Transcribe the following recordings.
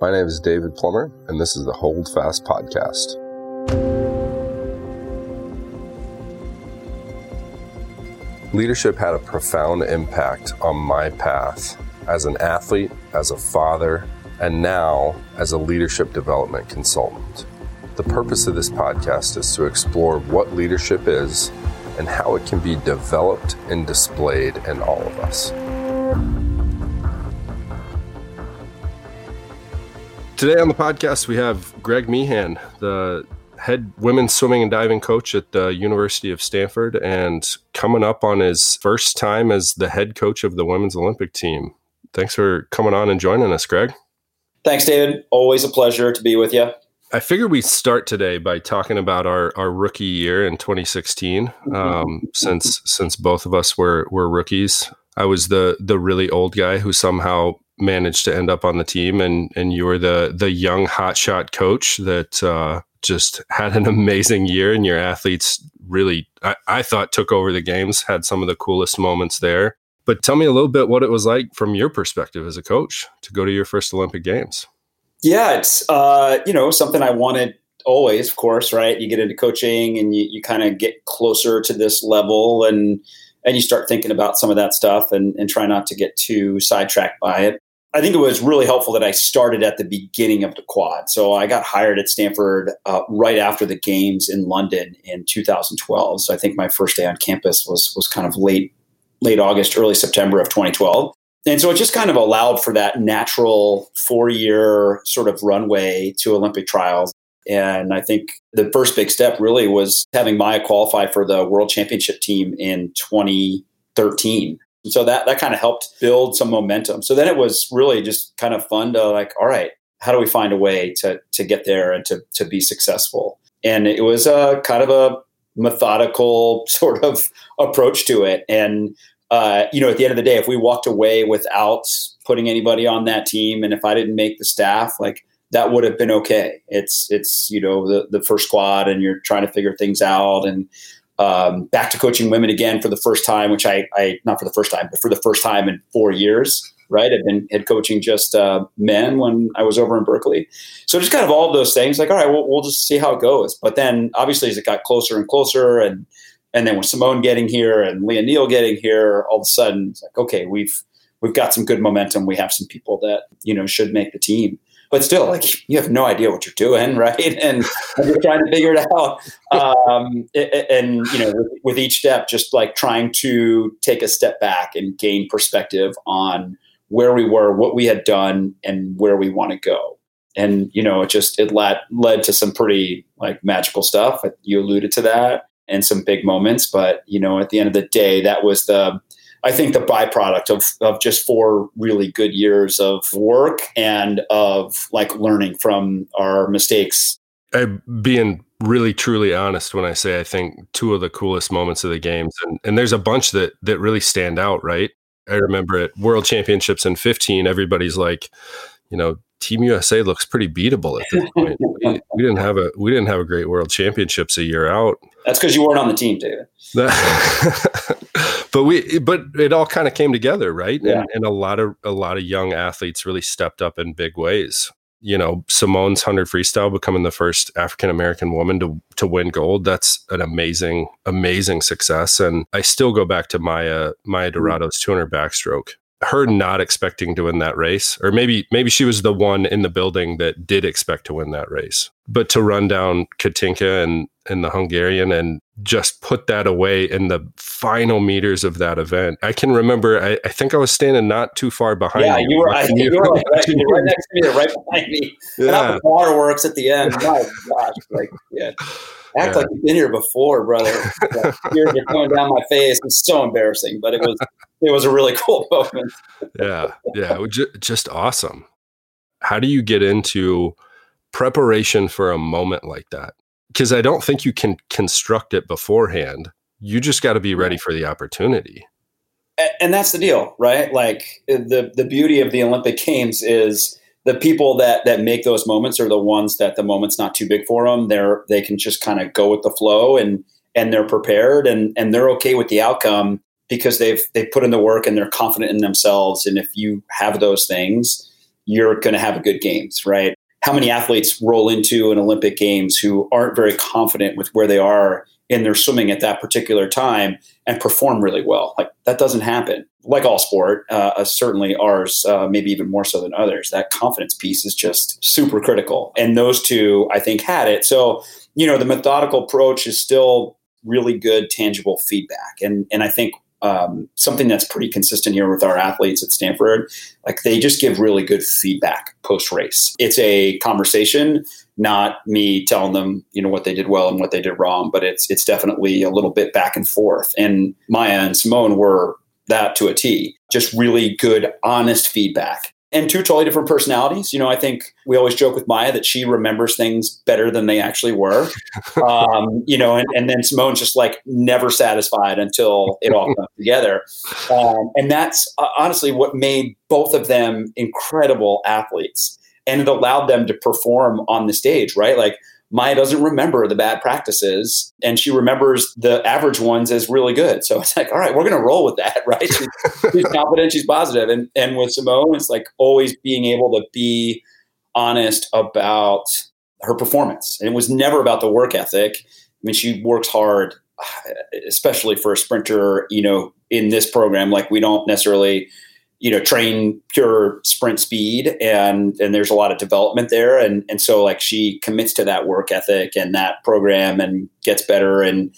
My name is David Plummer, and this is the Hold Fast Podcast. Leadership had a profound impact on my path as an athlete, as a father, and now as a leadership development consultant. The purpose of this podcast is to explore what leadership is and how it can be developed and displayed in all of us. Today on the podcast, we have Greg Meehan, the head women's swimming and diving coach at the University of Stanford, and coming up on his first time as the head coach of the women's Olympic team. Thanks for coming on and joining us, Greg. Thanks, David. Always a pleasure to be with you. I figured we start today by talking about our, our rookie year in 2016. Um, since since both of us were were rookies, I was the the really old guy who somehow managed to end up on the team, and and you were the the young hotshot coach that uh, just had an amazing year, and your athletes really, I, I thought, took over the games, had some of the coolest moments there. But tell me a little bit what it was like from your perspective as a coach to go to your first Olympic Games. Yeah, it's uh, you know something I wanted always, of course, right? You get into coaching and you, you kind of get closer to this level and and you start thinking about some of that stuff and, and try not to get too sidetracked by it. I think it was really helpful that I started at the beginning of the quad. So I got hired at Stanford uh, right after the games in London in 2012. So I think my first day on campus was was kind of late late August, early September of 2012. And so it just kind of allowed for that natural four year sort of runway to Olympic trials. And I think the first big step really was having Maya qualify for the world championship team in 2013. And so that, that kind of helped build some momentum. So then it was really just kind of fun to like, all right, how do we find a way to, to get there and to, to be successful? And it was a kind of a methodical sort of approach to it. And uh, you know, at the end of the day, if we walked away without putting anybody on that team, and if I didn't make the staff, like that would have been okay. It's it's you know the the first squad, and you're trying to figure things out, and um, back to coaching women again for the first time, which I I not for the first time, but for the first time in four years. Right, I've been head coaching just uh, men when I was over in Berkeley, so just kind of all of those things. Like, all right, we'll, we'll just see how it goes. But then, obviously, as it got closer and closer, and and then with Simone getting here and Lia Neal getting here, all of a sudden it's like, okay, we've we've got some good momentum. We have some people that you know should make the team. But still, like you have no idea what you're doing, right? And, you're trying to figure it out. Um, and you know, with, with each step, just like trying to take a step back and gain perspective on where we were, what we had done, and where we want to go. And you know, it just it led led to some pretty like magical stuff. You alluded to that and some big moments. But you know, at the end of the day, that was the I think the byproduct of of just four really good years of work and of like learning from our mistakes. I being really truly honest when I say I think two of the coolest moments of the games, and, and there's a bunch that that really stand out, right? I remember at World Championships in 15, everybody's like, you know, Team USA looks pretty beatable at this point. we, we, didn't have a we didn't have a great World Championships a year out. That's because you weren't on the team, David. but we but it all kind of came together, right? Yeah. And, and a lot of a lot of young athletes really stepped up in big ways. You know, Simone's hundred freestyle becoming the first African American woman to to win gold. That's an amazing, amazing success. And I still go back to Maya Maya mm-hmm. DiRado's two hundred backstroke her not expecting to win that race or maybe maybe she was the one in the building that did expect to win that race. But to run down katinka and and the hungarian and just put that away in the final meters of that event i can remember i, I think i was standing not too far behind yeah you, you were, I, you were right, right, next to me right behind me yeah. and waterworks at the end my gosh like yeah act yeah. like you've been here before, brother. Tears are coming down my face. It's so embarrassing, but it was it was a really cool moment. yeah, yeah, just awesome. How do you get into preparation for a moment like that? Because I don't think you can construct it beforehand. You just got to be ready for the opportunity. And that's the deal, right? Like uh, the the beauty of the Olympic Games is the people that that make those moments are the ones that the moment's not too big for them. They're they can just kind of go with the flow and and they're prepared and and they're okay with the outcome because they've they've put in the work and they're confident in themselves. And if you have those things, you're going to have a good games, right? How many athletes roll into an Olympic Games who aren't very confident with where they are in their swimming at that particular time and perform really well? Like that doesn't happen. Like all sport, uh, uh, certainly ours, uh, maybe even more so than others. That confidence piece is just super critical, and those two, I think, had it. So you know, the methodical approach is still really good, tangible feedback, and and I think um, something that's pretty consistent here with our athletes at Stanford. Like they just give really good feedback post race. It's a conversation, not me telling them you know what they did well and what they did wrong, but it's it's definitely a little bit back and forth. And Maya and Simone were that to a T. Just really good, honest feedback and two totally different personalities. You know, I think we always joke with Maya that she remembers things better than they actually were. Um, you know, and, and, then Simone's just like never satisfied until it all comes together. Um, and that's uh, honestly what made both of them incredible athletes. And it allowed them to perform on the stage, right? Like Maya doesn't remember the bad practices and she remembers the average ones as really good. So it's like, all right, we're going to roll with that, right? She's, she's confident, she's positive. And, and with Simone, it's like always being able to be honest about her performance. And it was never about the work ethic. I mean, she works hard, especially for a sprinter, you know, in this program. Like, we don't necessarily you know train pure sprint speed and and there's a lot of development there. And and so like she commits to that work ethic and that program and gets better. And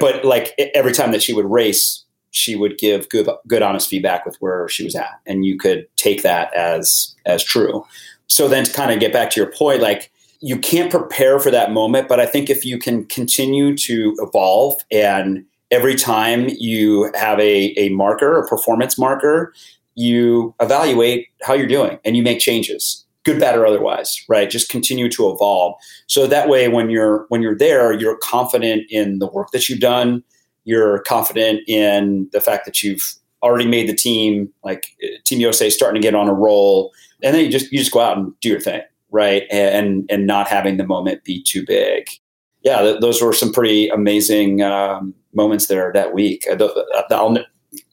but like every time that she would race she would give good good honest feedback with where she was at. And you could take that as as true. So then to kind of get back to your point like you can't prepare for that moment but i think if you can continue to evolve and every time you have a, a marker a performance marker you evaluate how you're doing and you make changes good bad or otherwise right? Just continue to evolve. So that way when you're when you're there you're confident in the work that you've done. You're confident in the fact that you've already made the team like team usa starting to get on a roll. And then you just you just go out and do your thing right? And and not having the moment be too big. Yeah th- those were some pretty amazing um, moments there that week. I'll,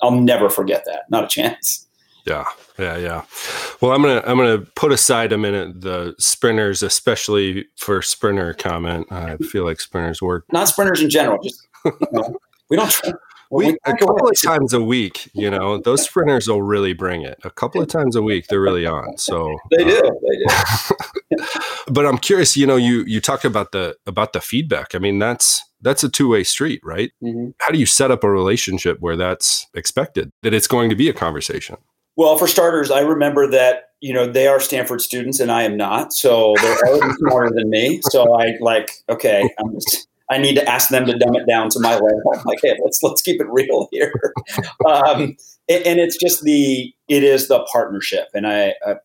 I'll never forget that. Not a chance yeah, yeah, yeah. Well, I'm gonna I'm gonna put aside a minute the sprinters, especially for sprinter comment. I feel like sprinters work. Not sprinters in general. Just you know, we don't. Try, we, we a couple of times a week, you know, those sprinters will really bring it. A couple of times a week, they're really on. So they do. Uh, they do. but I'm curious. You know, you you talk about the about the feedback. I mean, that's that's a two way street, right? Mm-hmm. How do you set up a relationship where that's expected that it's going to be a conversation? Well, for starters, I remember that you know they are Stanford students and I am not, so they're already smarter than me. So I like, okay, I'm just, I need to ask them to dumb it down to my level. I'm like, hey, let's let's keep it real here. um, and, and, it's just the it is the partnership, and I, I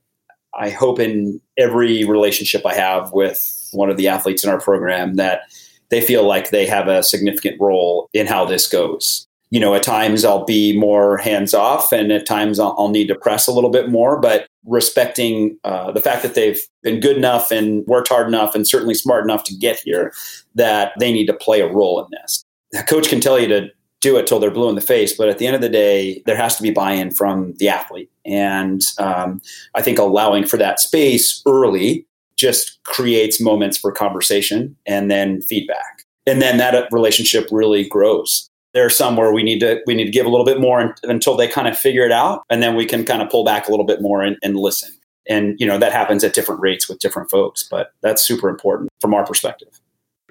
I hope in every relationship I have with one of the athletes in our program that they feel like they have a significant role in how this goes you know, at times I'll be more hands off and at times I'll, I'll, need to press a little bit more, but respecting uh, the fact that they've been good enough and worked hard enough and certainly smart enough to get here that they need to play a role in this. A coach can tell you to do it till they're blue in the face, but at the end of the day, there has to be buy in from the athlete. And um, I think allowing for that space early just creates moments for conversation and then feedback. And then that relationship really grows there are some where we need to we need to give a little bit more until they kind of figure it out and then we can kind of pull back a little bit more and, and listen and you know that happens at different rates with different folks but that's super important from our perspective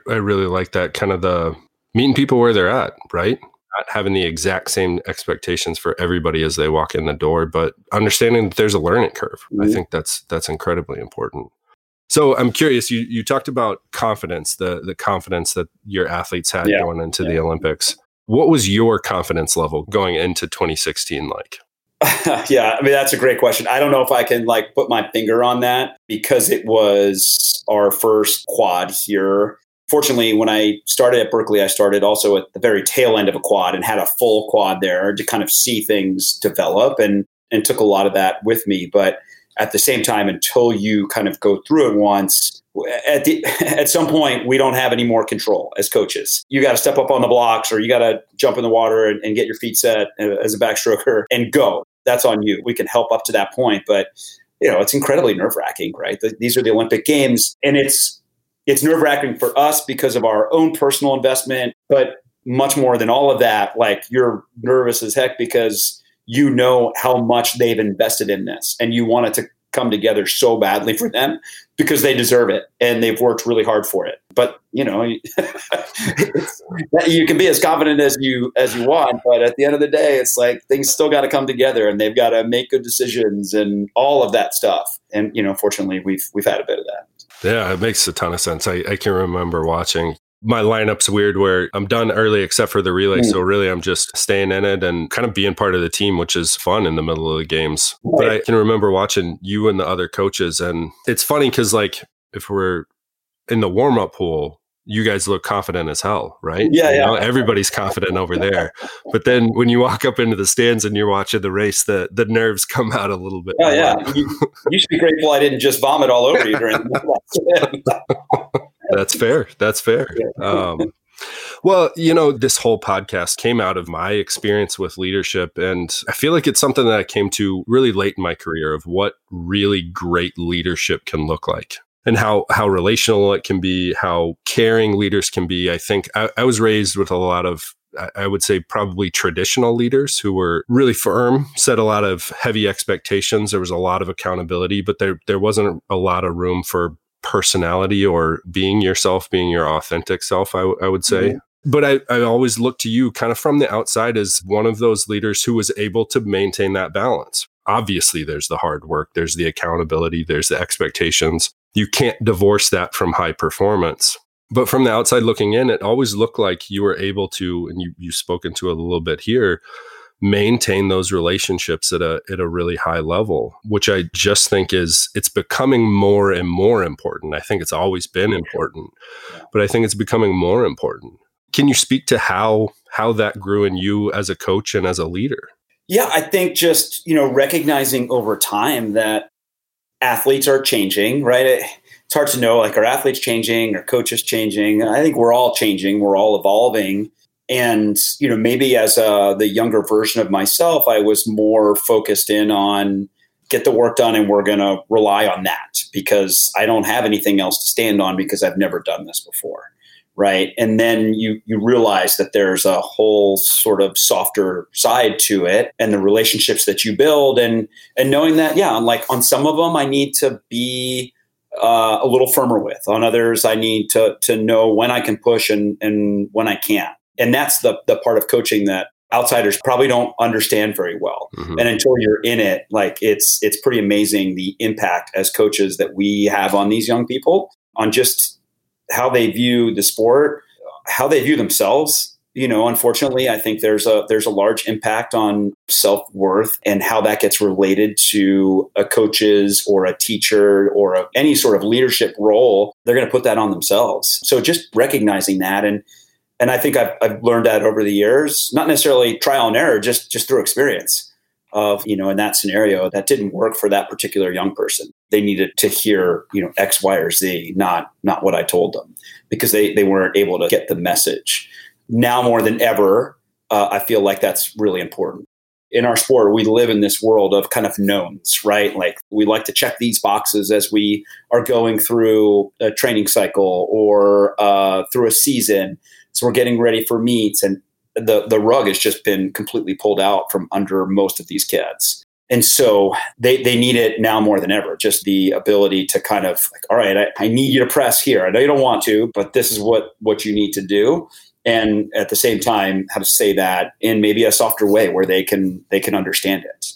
i really like that kind of the meeting people where they're at right not having the exact same expectations for everybody as they walk in the door but understanding that there's a learning curve mm-hmm. i think that's that's incredibly important so I'm curious. You you talked about confidence, the the confidence that your athletes had yeah. going into yeah. the Olympics. What was your confidence level going into 2016 like? yeah, I mean that's a great question. I don't know if I can like put my finger on that because it was our first quad here. Fortunately, when I started at Berkeley, I started also at the very tail end of a quad and had a full quad there to kind of see things develop and and took a lot of that with me. But at the same time, until you kind of go through it once, at the at some point we don't have any more control as coaches. You got to step up on the blocks or you got to jump in the water and, and, get your feet set uh, as a backstroker and go. That's on you. We can help up to that point, but you know, it's incredibly nerve wracking, right? The, these are the Olympic Games, and it's it's nerve wracking for us because of our own personal investment, but much more than all of that, like you're nervous as heck because you know how much they've invested in this, and you want it to come together so badly for them because they deserve it and they've worked really hard for it. But you know, you can be as confident as you as you want, but at the end of the day, it's like things still got to come together and they've got to make good decisions and all of that stuff. And you know, fortunately, we've we've had a bit of that. Yeah, it makes a ton of sense. I, I can remember watching my lineup's weird where I'm done early except for the relay. Mm. So really I'm just staying in it and kind of being part of the team, which is fun in the middle of the games. Right. But I can remember watching you and the other coaches. And it's funny because like if we're in the warm up pool, you guys look confident as hell, right? Yeah, you yeah. Know, everybody's confident over there. But then when you walk up into the stands and you're watching the race, the the nerves come out a little bit. Oh, yeah. You, you, should be grateful I didn't just vomit all over you during That's fair. That's fair. Um, well, you know, this whole podcast came out of my experience with leadership. And I feel like it's something that I came to really late in my career of what really great leadership can look like and how, how relational it can be, how caring leaders can be. I think I, I was raised with a lot of I would say probably traditional leaders who were really firm, set a lot of heavy expectations. There was a lot of accountability, but there there wasn't a lot of room for personality or being yourself, being your authentic self, I, w- I would say. Mm-hmm. But I, I always look to you kind of from the outside as one of those leaders who was able to maintain that balance. Obviously, there's the hard work, there's the accountability, there's the expectations. You can't divorce that from high performance. But from the outside looking in, it always looked like you were able to, and you, you've spoken to it a little bit here, maintain those relationships at a at a really high level which i just think is it's becoming more and more important. I think it's always been important but i think it's becoming more important. Can you speak to how how that grew in you as a coach and as a leader? Yeah i think just you know recognizing over time that athletes are changing right? It's hard to know like are athletes changing? Are coaches changing? I think we're all changing. We're all evolving and you know maybe as a, the younger version of myself i was more focused in on get the work done and we're going to rely on that because i don't have anything else to stand on because i've never done this before right? And then you you realize that there's a whole sort of softer side to it and the relationships that you build and and knowing that yeah like on some of them i need to be uh, a little firmer with. On others i need to to know when i can push and and when i can't and that's the the part of coaching that outsiders probably don't understand very well. Mm-hmm. And until you're in it, like it's it's pretty amazing the impact as coaches that we have on these young people on just how they view the sport, how they view themselves. You know, unfortunately, I think there's a there's a large impact on self worth and how that gets related to a coach's or a teacher or a, any sort of leadership role. They're going to put that on themselves. So just recognizing that and and I think I've, I've learned that over the years, not necessarily trial and error, just just through experience of you know in that scenario that didn't work for that particular young person. They needed to hear you know x y or z not not what i told them because they they weren't able to get the message. Now more than ever uh, i feel like that's really important. In our sport we live in this world of kind of knowns right? Like we like to check these boxes as we are going through a training cycle or uh, through a season so we're getting ready for meets, and the the rug has just been completely pulled out from under most of these kids. And so they, they need it now more than ever. Just the ability to kind of like, all right, I, I need you to press here. I know you don't want to, but this is what what you need to do. And at the same time, how to say that in maybe a softer way where they can they can understand it.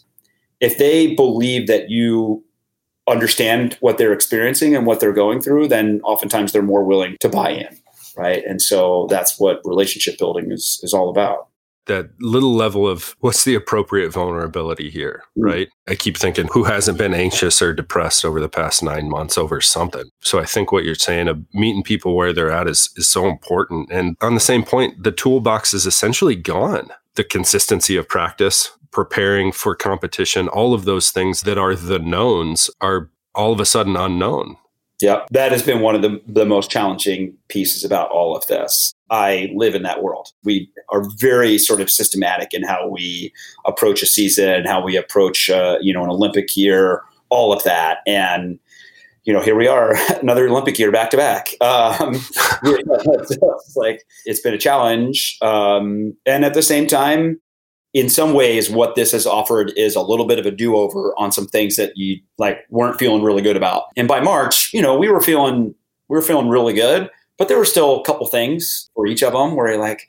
If they believe that you understand what they're experiencing and what they're going through, then oftentimes they're more willing to buy in right? And so that's what relationship building is is all about. That little level of what's the appropriate vulnerability here, mm-hmm. right? I keep thinking who hasn't been anxious or depressed over the past nine months over something. So I think what you're saying of meeting people where they're at is is so important. And on the same point, the toolbox is essentially gone. The consistency of practice, preparing for competition, all of those things that are the knowns are all of a sudden unknown. Yeah, that has been one of the, the most challenging pieces about all of this. I live in that world. We are very sort of systematic in how we approach a season, and how we approach, uh, you know, an Olympic year, all of that. And, you know, here we are, another Olympic year back to back. Um, like it's been a challenge. Um, and at the same time, in some ways, what this has offered is a little bit of a do over on some things that you like weren't feeling really good about. And by March, you know, we were feeling we were feeling really good, but there were still a couple things for each of them where like,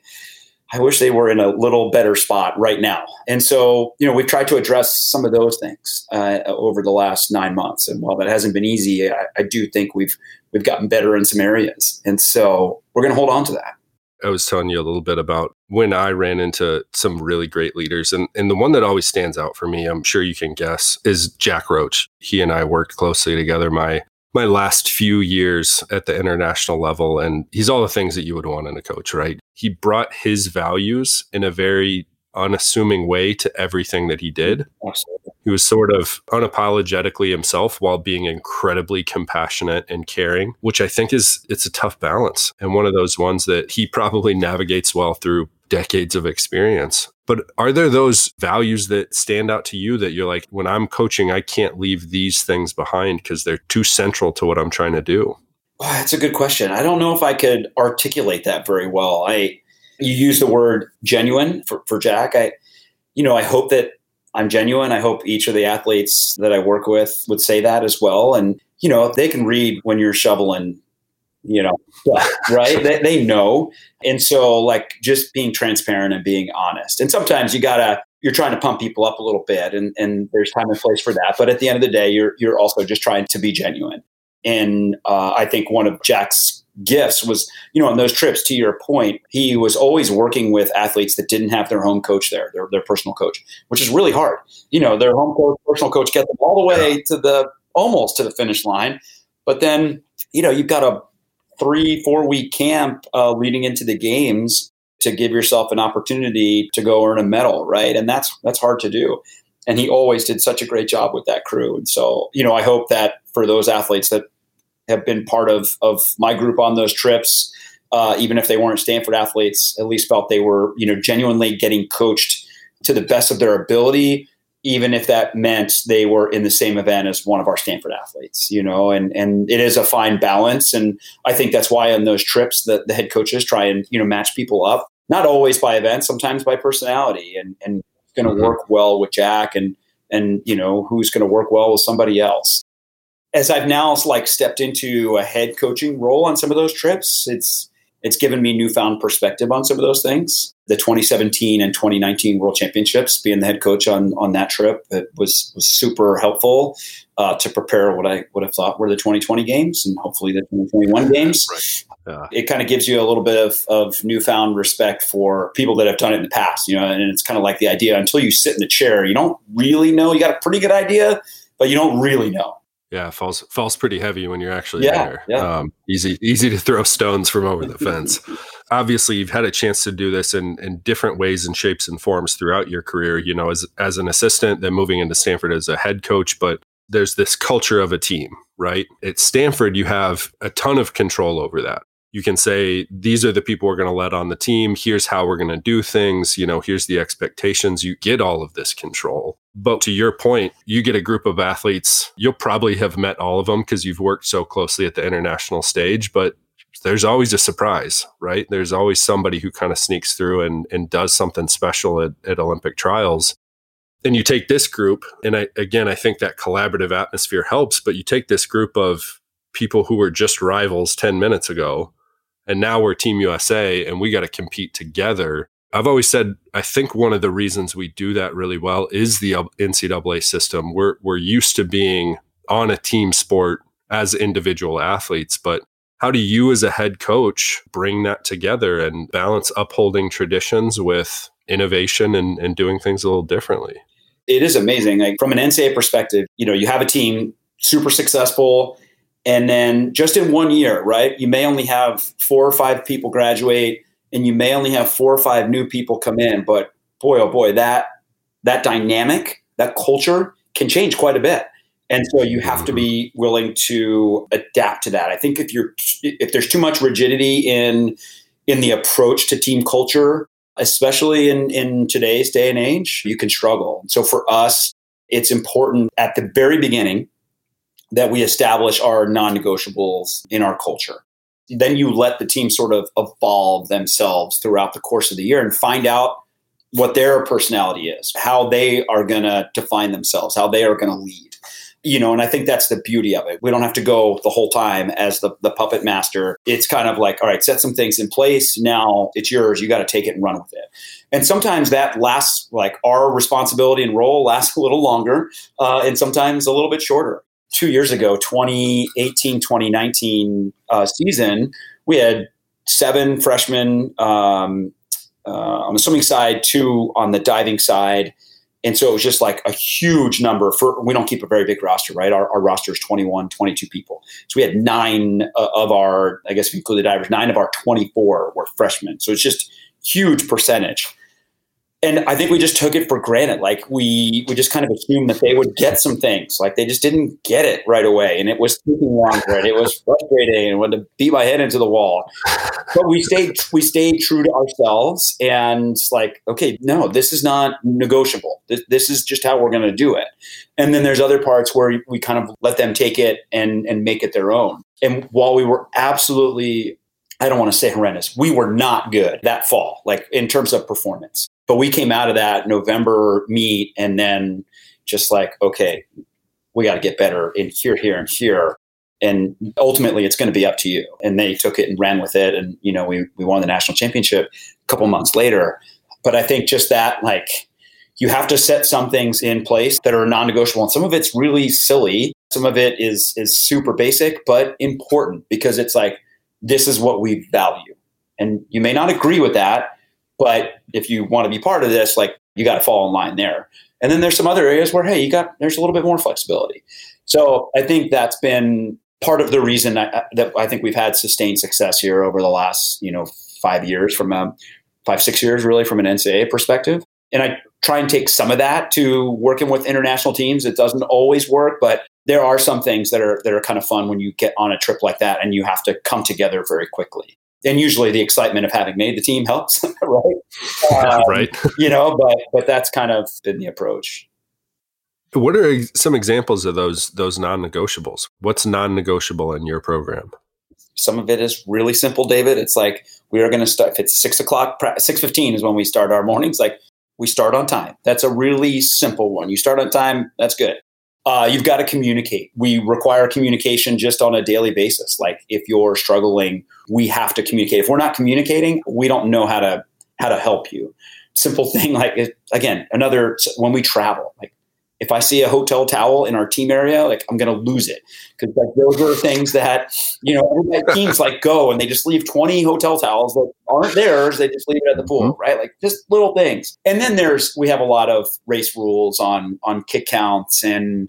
I wish they were in a little better spot right now. And so, you know, we've tried to address some of those things uh, over the last nine months. And while that hasn't been easy, I, I do think we've we've gotten better in some areas. And so, we're going to hold on to that. I was telling you a little bit about when I ran into some really great leaders. And, and the one that always stands out for me, I'm sure you can guess, is Jack Roach. He and I worked closely together my my last few years at the international level. And he's all the things that you would want in a coach, right? He brought his values in a very unassuming way to everything that he did. He was sort of unapologetically himself while being incredibly compassionate and caring, which I think is it's a tough balance and one of those ones that he probably navigates well through decades of experience. But are there those values that stand out to you that you're like, when I'm coaching, I can't leave these things behind because they're too central to what I'm trying to do? Well, that's a good question. I don't know if I could articulate that very well. I you use the word genuine for, for Jack. I, you know, I hope that I'm genuine. I hope each of the athletes that I work with would say that as well. And, you know, they can read when you're shoveling, you know, right? they, they know. And so, like, just being transparent and being honest. And sometimes you got to, you're trying to pump people up a little bit and, and there's time and place for that. But at the end of the day, you're, you're also just trying to be genuine. And uh, I think one of Jack's gifts was, you know, on those trips, to your point, he was always working with athletes that didn't have their home coach there, their, their personal coach, which is really hard. You know, their home coach, personal coach get them all the way to the almost to the finish line. But then, you know, you've got a three, four week camp uh, leading into the games to give yourself an opportunity to go earn a medal, right? And that's that's hard to do. And he always did such a great job with that crew. And so, you know, I hope that for those athletes that have been part of of my group on those trips, uh, even if they weren't Stanford athletes, at least felt they were you know genuinely getting coached to the best of their ability, even if that meant they were in the same event as one of our Stanford athletes. You know, and and it is a fine balance, and I think that's why on those trips that the head coaches try and you know match people up, not always by event, sometimes by personality, and and going to mm-hmm. work well with Jack and and you know who's going to work well with somebody else as I've now like stepped into a head coaching role on some of those trips, it's it's given me newfound perspective on some of those things. The 2017 and 2019 World Championships, being the head coach on on that trip, it was was super helpful uh, to prepare what I would have thought were the 2020 games and hopefully the 2021 games. Right. Yeah. It kind of gives you a little bit of, of newfound respect for people that have done it in the past, you know. And it's kind of like the idea until you sit in the chair, you don't really know. You got a pretty good idea, but you don't really know. Yeah, falls falls pretty heavy when you're actually yeah, there. Yeah. Um, easy easy to throw stones from over the fence. Obviously, you've had a chance to do this in, in different ways and shapes and forms throughout your career. You know, as as an assistant, then moving into Stanford as a head coach, but there's this culture of a team, right? At Stanford, you have a ton of control over that you can say these are the people we're going to let on the team. Here's how we're going to do things. You know here's the expectations. You get all of this control. But to your point you get a group of athletes. You'll probably have met all of them because you've worked so closely at the international stage but there's always a surprise right? There's always somebody who kind of sneaks through and, and does something special at, at olympic trials. And you take this group and I, again i think that collaborative atmosphere helps but you take this group of people who were just rivals 10 minutes ago and now we're Team USA and we got to compete together. I've always said I think one of the reasons we do that really well is the NCAA system. We're we're used to being on a team sport as individual athletes, but how do you as a head coach bring that together and balance upholding traditions with innovation and, and doing things a little differently? It is amazing. Like from an NCAA perspective, you know, you have a team super successful and then just in one year, right, you may only have four or five people graduate and you may only have four or five new people come in. But boy, oh boy, that that dynamic, that culture can change quite a bit. And so you have to be willing to adapt to that. I think if you're if there's too much rigidity in in the approach to team culture, especially in, in today's day and age, you can struggle. So for us, it's important at the very beginning that we establish our non-negotiables in our culture. Then you let the team sort of evolve themselves throughout the course of the year and find out what their personality is, how they are going to define themselves, how they are going to lead. You know, and I think that's the beauty of it. We don't have to go the whole time as the, the puppet master. It's kind of like, all right, set some things in place. Now it's yours. You got to take it and run with it. And sometimes that lasts, like our responsibility and role lasts a little longer, uh, and sometimes a little bit shorter. Two years ago, 2018 2019 uh, season, we had seven freshmen um, uh, on the swimming side, two on the diving side. And so it was just like a huge number for, we don't keep a very big roster, right? Our, our roster is 21, 22 people. So we had nine uh, of our, I guess if you include the divers, nine of our 24 were freshmen. So it's just huge percentage and I think we just took it for granted. Like we we just kind of assumed that they would get some things. Like they just didn't get it right away, and it was taking longer, and it was frustrating, and wanted to beat my head into the wall. But we stayed we stayed true to ourselves, and like, okay, no, this is not negotiable. This, this is just how we're going to do it. And then there's other parts where we kind of let them take it and and make it their own. And while we were absolutely I don't want to say horrendous. We were not good that fall, like in terms of performance. But we came out of that November meet and then just like, okay, we got to get better in here, here, and here. And ultimately, it's going to be up to you. And they took it and ran with it. And, you know, we, we won the national championship a couple months later. But I think just that, like, you have to set some things in place that are non-negotiable and some of it's really silly some of it is is super basic but important because it's like this is what we value. And you may not agree with that, but if you want to be part of this, like you got to fall in line there. And then there's some other areas where, hey, you got there's a little bit more flexibility. So I think that's been part of the reason I, that I think we've had sustained success here over the last you know five years from a five six years really from an NCAA perspective. And I try and take some of that to working with international teams. It doesn't always work, but there are some things that are that are kind of fun when you get on a trip like that and you have to come together very quickly. And usually the excitement of having made the team helps, right? Um, right. you know, but but that's kind of been the approach. What are some examples of those those non-negotiables? What's non-negotiable in your program? Some of it is really simple, David. It's like we are going to start. If it's six o'clock, six fifteen is when we start our mornings. Like we start on time. That's a really simple one. You start on time. That's good uh, you've got to communicate. We require communication just on a daily basis. Like if you're struggling, we have to communicate. If we're not communicating, we don't know how to how to help you. Simple thing like again, another when we travel, like if I see a hotel towel in our team area, like I'm going to lose it because like those are things that you know everybody teams like go and they just leave 20 hotel towels that aren't theirs. They just leave it at the pool, mm-hmm. right? Like just little things. And then there's we have a lot of race rules on on kick counts and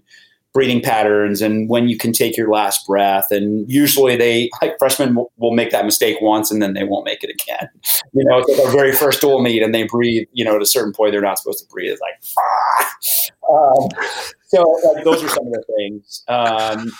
breathing patterns and when you can take your last breath. And usually they, like freshmen will, will, make that mistake once and then they won't make it again. You know, it's like our very first dual meet and they breathe, you know, at a certain point they're not supposed to breathe. It's like, ah. um, so like, those are some of the things. Um,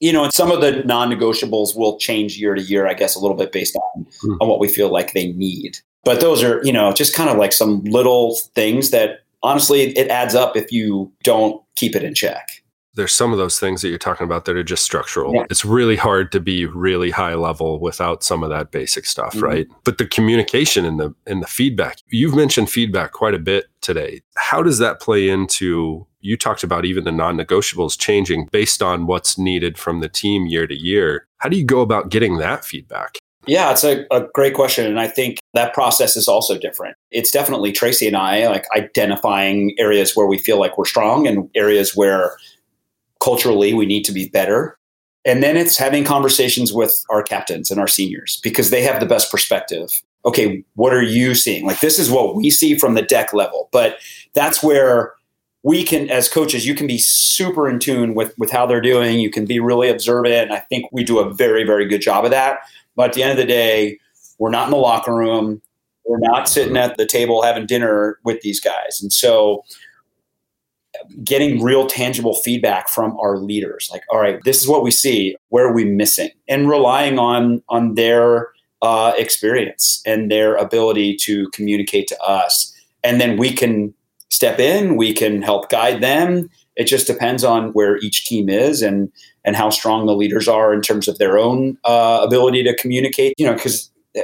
you know, and some of the non-negotiables will change year to year, I guess, a little bit based on, mm. on what we feel like they need. But those are, you know, just kind of like some little things that honestly it adds up if you don't keep it in check there's some of those things that you're talking about that are just structural. Yeah. It's really hard to be really high level without some of that basic stuff, mm-hmm. right? But the communication and the and the feedback. You've mentioned feedback quite a bit today. How does that play into you talked about even the non-negotiables changing based on what's needed from the team year to year. How do you go about getting that feedback? Yeah, it's a, a, great question. And I think that process is also different. It's definitely Tracy and I like identifying areas where we feel like we're strong and areas where culturally we need to be better. And then it's having conversations with our captains and our seniors because they have the best perspective. Okay what are you seeing? Like this is what we see from the deck level but that's where we can as coaches you can be super in tune with with how they're doing. You can be really observant and i think we do a very very good job of that. But at the end of the day we're not in the locker room. We're not sitting at the table having dinner with these guys. And so getting real tangible feedback from our leaders like all right this is what we see where are we missing and relying on on their uh, experience and their ability to communicate to us and then we can step in we can help guide them It just depends on where each team is and and how strong the leaders are in terms of their own uh, ability to communicate. You know, because uh,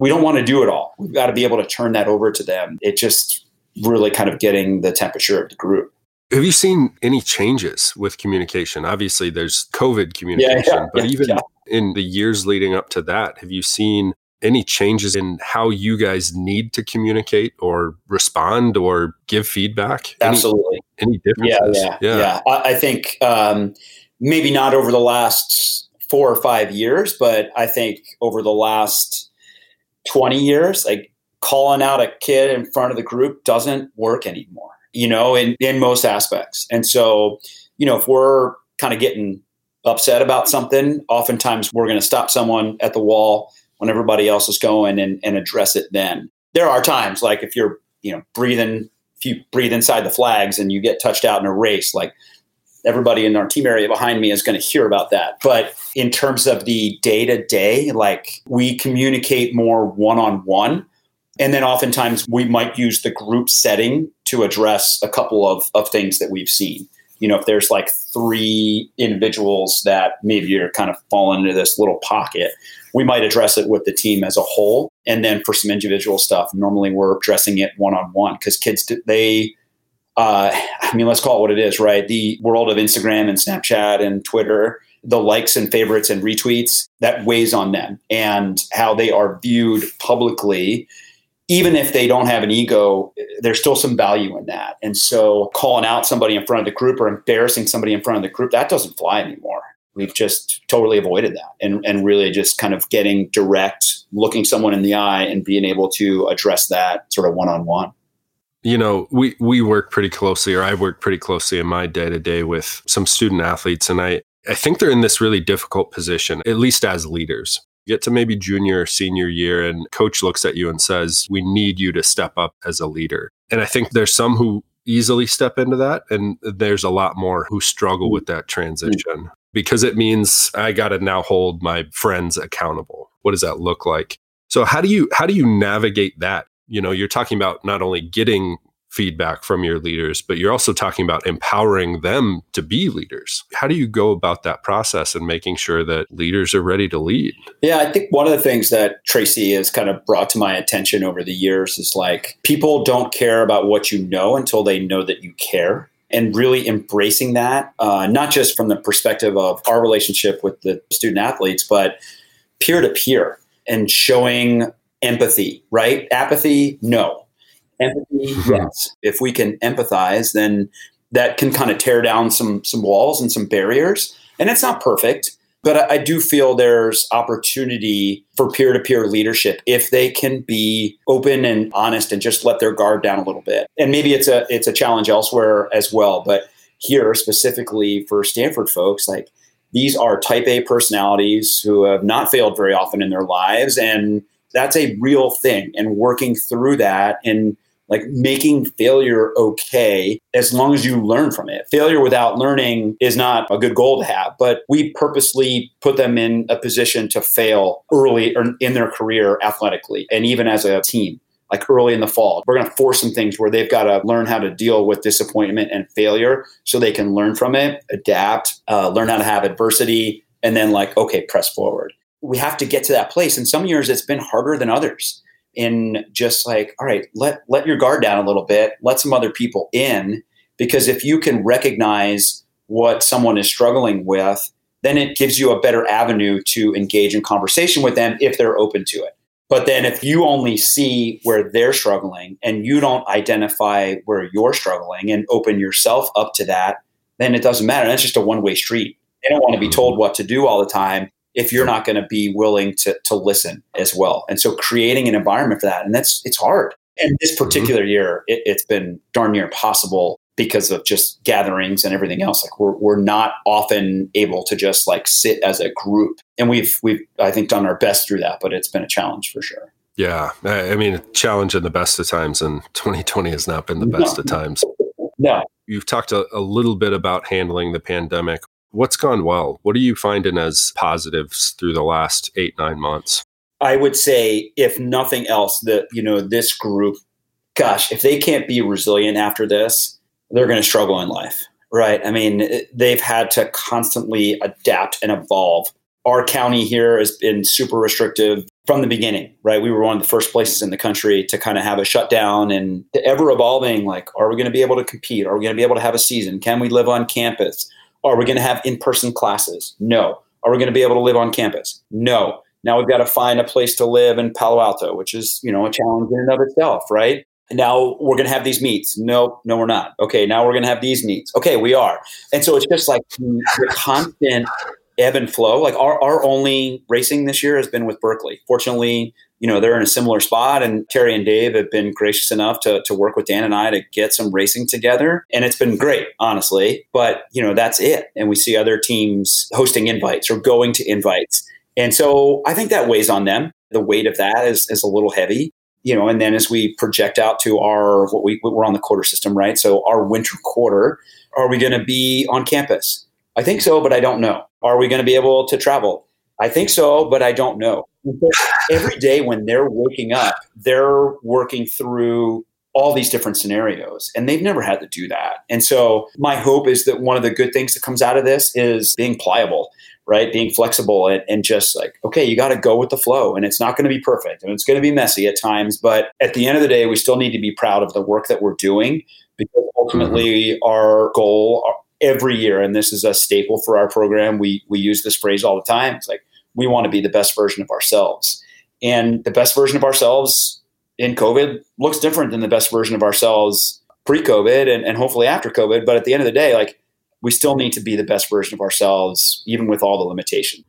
we don't want to do it all. We've got to be able to turn that over to them. It just really kind of getting the temperature of the group. Have you seen any changes with communication? Obviously, there's COVID communication, yeah, yeah, but yeah, even in the years leading up to that, have you seen any changes in how you guys need to communicate or respond or give feedback? Absolutely. Any, any differences? Yeah, yeah, yeah. I, I think um, maybe not over the last four or five years, but I think over the last 20 years, like calling out a kid in front of the group doesn't work anymore, you know, in, in most aspects. And so, you know, if we're kind of getting upset about something, oftentimes we're going to stop someone at the wall when everybody else is going and, and address it then. There are times like if you're, you know, breathing, if you breathe inside the flags and you get touched out in a race, like everybody in our team area behind me is going to hear about that. But in terms of the day to day, like we communicate more one on one. And then oftentimes we might use the group setting to address a couple of, of things that we've seen. You know, if there's like three individuals that maybe you're kind of falling into this little pocket, we might address it with the team as a whole. And then for some individual stuff, normally we're addressing it one on one because kids, they, uh, I mean, let's call it what it is, right? The world of Instagram and Snapchat and Twitter, the likes and favorites and retweets, that weighs on them and how they are viewed publicly. Even if they don't have an ego, there's still some value in that. And so calling out somebody in front of the group or embarrassing somebody in front of the group, that doesn't fly anymore. We've just totally avoided that and, and really just kind of getting direct, looking someone in the eye and being able to address that sort of one on one you know we we work pretty closely or i work pretty closely in my day to day with some student athletes and i i think they're in this really difficult position at least as leaders get to maybe junior or senior year and coach looks at you and says we need you to step up as a leader. And i think there's some who easily step into that and there's a lot more who struggle with that transition. Because it means i got to now hold my friends accountable. What does that look like? So how do you how do you navigate that? You know you're talking about not only getting feedback from your leaders but you're also talking about empowering them to be leaders how do you go about that process and making sure that leaders are ready to lead yeah i think one of the things that tracy has kind of brought to my attention over the years is like people don't care about what you know until they know that you care and really embracing that uh, not just from the perspective of our relationship with the student athletes but peer to peer and showing empathy, right? Apathy, no. Empathy, yes. If we can empathize, then that can kind of tear down some some walls and some barriers. And it's not perfect, but I, I do feel there's opportunity for peer to peer leadership if they can be open and honest and just let their guard down a little bit. And maybe it's a it's a challenge elsewhere as well, but here specifically for Stanford folks, like these are type A personalities who have not failed very often in their lives and that's a real thing and working through that and like making failure okay as long as you learn from it. Failure without learning is not a good goal to have, but we purposely put them in a position to fail early in their career athletically and even as a team. Like early in the fall, we're going to force some things where they've got to learn how to deal with disappointment and failure so they can learn from it, adapt, uh, learn how to have adversity, and then, like, okay, press forward we have to get to that place. And some years it's been harder than others. In just like, all right, let let your guard down a little bit, let some other people in, because if you can recognize what someone is struggling with, then it gives you a better avenue to engage in conversation with them if they're open to it. But then if you only see where they're struggling and you don't identify where you're struggling and open yourself up to that, then it doesn't matter. That's just a one way street. They don't want to be told mm-hmm. what to do all the time if you're not going to be willing to to listen as well. And so creating an environment for that, and that's it's hard. And this mm-hmm. particular mm-hmm. year, it, it's been darn near impossible because of just gatherings and everything else. Like we're we're not often able to just like sit as a group, and we've we've I think done our best through that, but it's been a challenge for sure. Yeah, I mean, a challenge in the best of times, and 2020 has not been the best no. of times. No. You've talked a, a little bit about handling the pandemic. What's gone well? What are you finding as positives through the last eight, nine months? I would say, if nothing else, that, you know, this group, gosh, if they can't be resilient after this, they're going to struggle in life. Right. I mean, they've had to constantly adapt and evolve. Our county here has been super restrictive from the beginning, right? We were one of the first places in the country to kind of have a shutdown and the ever evolving like, are we going to be able to compete? Are we going to be able to have a season? Can we live on campus? Are we going to have in person classes? No. Are we going to be able to live on campus? No. Now we've got to find a place to live in Palo Alto, which is, you know, a challenge in and of itself, right? now we're going to have these meets. No, no, we're not. Okay, now we're going to have these meets. Okay, we are. And so it's just like the constant ebb and flow. Like our, our only racing this year has been with Berkeley. Fortunately, you know, they're in a similar spot and Teri and Dave have been gracious enough to, to work with Dan and I to get some racing together. And it's been great, honestly. But, you know, that's it. And we see other teams hosting invites or going to invites. And so I think that weighs on them. The weight of that is, is a little heavy you know, and then as we project out to our what we we're on the quarter system, right? So our winter quarter, are we going to be on campus? I think so, but I don't know. Are we going to be able to travel? I think so, but I don't know. Every day when they're waking up, they're working through all these different scenarios and they've never had to do that. And so my hope is that one of the good things that comes out of this is being pliable right? Being flexible and, and just like, okay, you got to go with the flow. And it's not going to be perfect and it's going to be messy at times. But at the end of the day, we still need to be proud of the work that we're doing because ultimately mm-hmm. our goal uh, every year, and this is a staple for our program, we, we use this phrase all the time. It's like, we want to be the best version of ourselves. And the best version of ourselves in COVID looks different than the best version of ourselves pre COVID and, and hopefully after COVID. But at the end of the day, like we still need to be the best version of ourselves, even with all the limitation.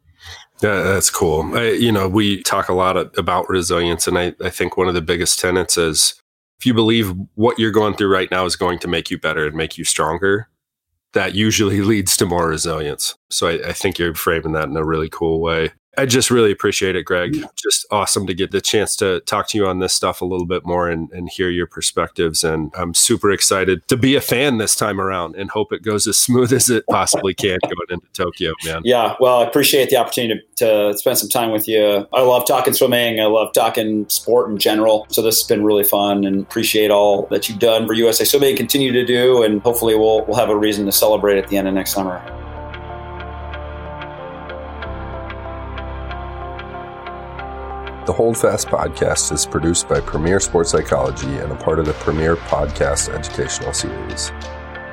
Yeah, that's cool. I, you know, we talk a lot about resilience, and I, I think one of the biggest tenets is if you believe what you're going through right now is going to make you better and make you stronger, that usually leads to more resilience. So I, I think you're framing that in a really cool way. I just really appreciate it, Greg. Just awesome to get the chance to talk to you on this stuff a little bit more and, and hear your perspectives. And I'm super excited to be a fan this time around and hope it goes as smooth as it possibly can going into Tokyo, man. Yeah, well, I appreciate the opportunity to, to spend some time with you. I love talking swimming. I love talking sport in general. So this has been really fun and appreciate all that you've done for USA Swimming, continue to do, and hopefully we'll, we'll have a reason to celebrate at the end of next summer. The Holdfast podcast is produced by Premier Sports Psychology and a part of the Premier Podcast Educational Series.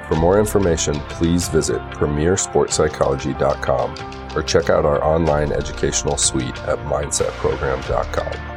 For more information, please visit premiersportspsychology.com or check out our online educational suite at mindsetprogram.com.